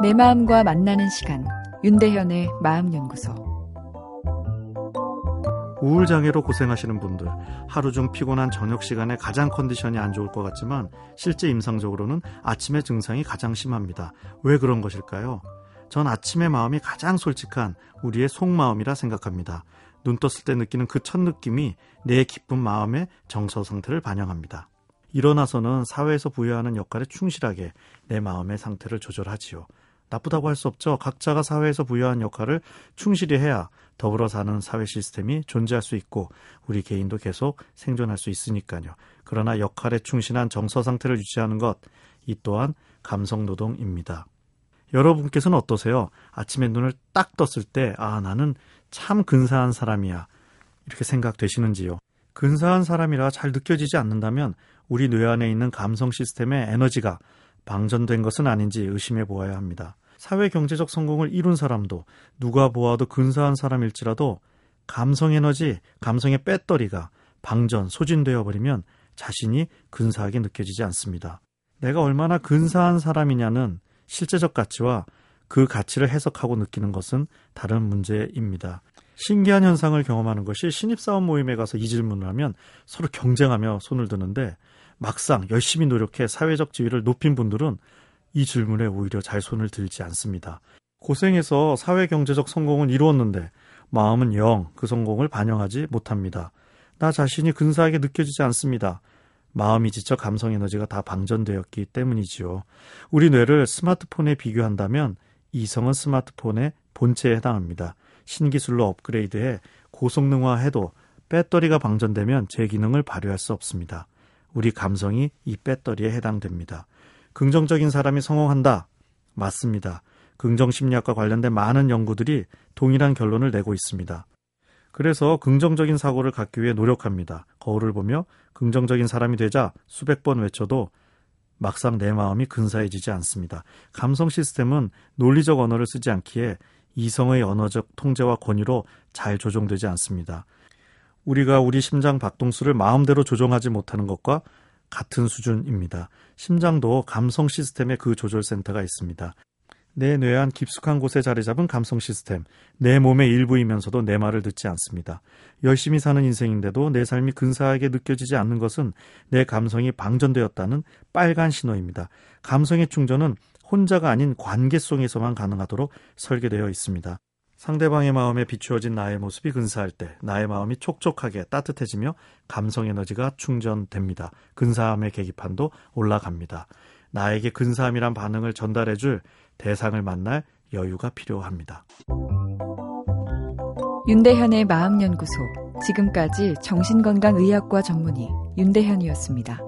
내 마음과 만나는 시간 윤대현의 마음연구소 우울장애로 고생하시는 분들 하루 중 피곤한 저녁 시간에 가장 컨디션이 안 좋을 것 같지만 실제 임상적으로는 아침의 증상이 가장 심합니다. 왜 그런 것일까요? 전 아침의 마음이 가장 솔직한 우리의 속마음이라 생각합니다. 눈 떴을 때 느끼는 그 첫 느낌이 내 기쁜 마음의 정서 상태를 반영합니다. 일어나서는 사회에서 부여하는 역할에 충실하게 내 마음의 상태를 조절하지요. 나쁘다고 할 수 없죠. 각자가 사회에서 부여한 역할을 충실히 해야 더불어 사는 사회 시스템이 존재할 수 있고 우리 개인도 계속 생존할 수 있으니까요. 그러나 역할에 충실한 정서 상태를 유지하는 것, 이 또한 감성 노동입니다. 여러분께서는 어떠세요? 아침에 눈을 딱 떴을 때, 아, 나는 참 근사한 사람이야. 이렇게 생각되시는지요? 근사한 사람이라 잘 느껴지지 않는다면 우리 뇌 안에 있는 감성 시스템의 에너지가 방전된 것은 아닌지 의심해 보아야 합니다. 사회 경제적 성공을 이룬 사람도 누가 보아도 근사한 사람일지라도 감성 에너지, 감성의 배터리가 방전, 소진되어 버리면 자신이 근사하게 느껴지지 않습니다. 내가 얼마나 근사한 사람이냐는 실제적 가치와 그 가치를 해석하고 느끼는 것은 다른 문제입니다. 신기한 현상을 경험하는 것이 신입사원 모임에 가서 이 질문을 하면 서로 경쟁하며 손을 드는데 막상 열심히 노력해 사회적 지위를 높인 분들은 이 질문에 오히려 잘 손을 들지 않습니다. 고생해서 사회 경제적 성공은 이루었는데 마음은 영 그 성공을 반영하지 못합니다. 나 자신이 근사하게 느껴지지 않습니다. 마음이 지쳐 감성 에너지가 다 방전되었기 때문이지요. 우리 뇌를 스마트폰에 비교한다면 이성은 스마트폰의 본체에 해당합니다. 신기술로 업그레이드해 고성능화해도 배터리가 방전되면 제 기능을 발휘할 수 없습니다. 우리 감성이 이 배터리에 해당됩니다. 긍정적인 사람이 성공한다. 맞습니다. 긍정심리학과 관련된 많은 연구들이 동일한 결론을 내고 있습니다. 그래서 긍정적인 사고를 갖기 위해 노력합니다. 거울을 보며 긍정적인 사람이 되자 수백 번 외쳐도 막상 내 마음이 근사해지지 않습니다. 감성 시스템은 논리적 언어를 쓰지 않기에 이성의 언어적 통제와 권위로 잘 조종되지 않습니다. 우리가 우리 심장 박동수를 마음대로 조정하지 못하는 것과 같은 수준입니다. 심장도 감성 시스템의 그 조절센터가 있습니다. 내 뇌안 깊숙한 곳에 자리 잡은 감성 시스템, 내 몸의 일부이면서도 내 말을 듣지 않습니다. 열심히 사는 인생인데도 내 삶이 근사하게 느껴지지 않는 것은 내 감성이 방전되었다는 빨간 신호입니다. 감성의 충전은 혼자가 아닌 관계 속에서만 가능하도록 설계되어 있습니다. 상대방의 마음에 비추어진 나의 모습이 근사할 때 나의 마음이 촉촉하게 따뜻해지며 감성 에너지가 충전됩니다. 근사함의 계기판도 올라갑니다. 나에게 근사함이란 반응을 전달해줄 대상을 만날 여유가 필요합니다. 윤대현의 마음연구소. 지금까지 정신건강의학과 전문의 윤대현이었습니다.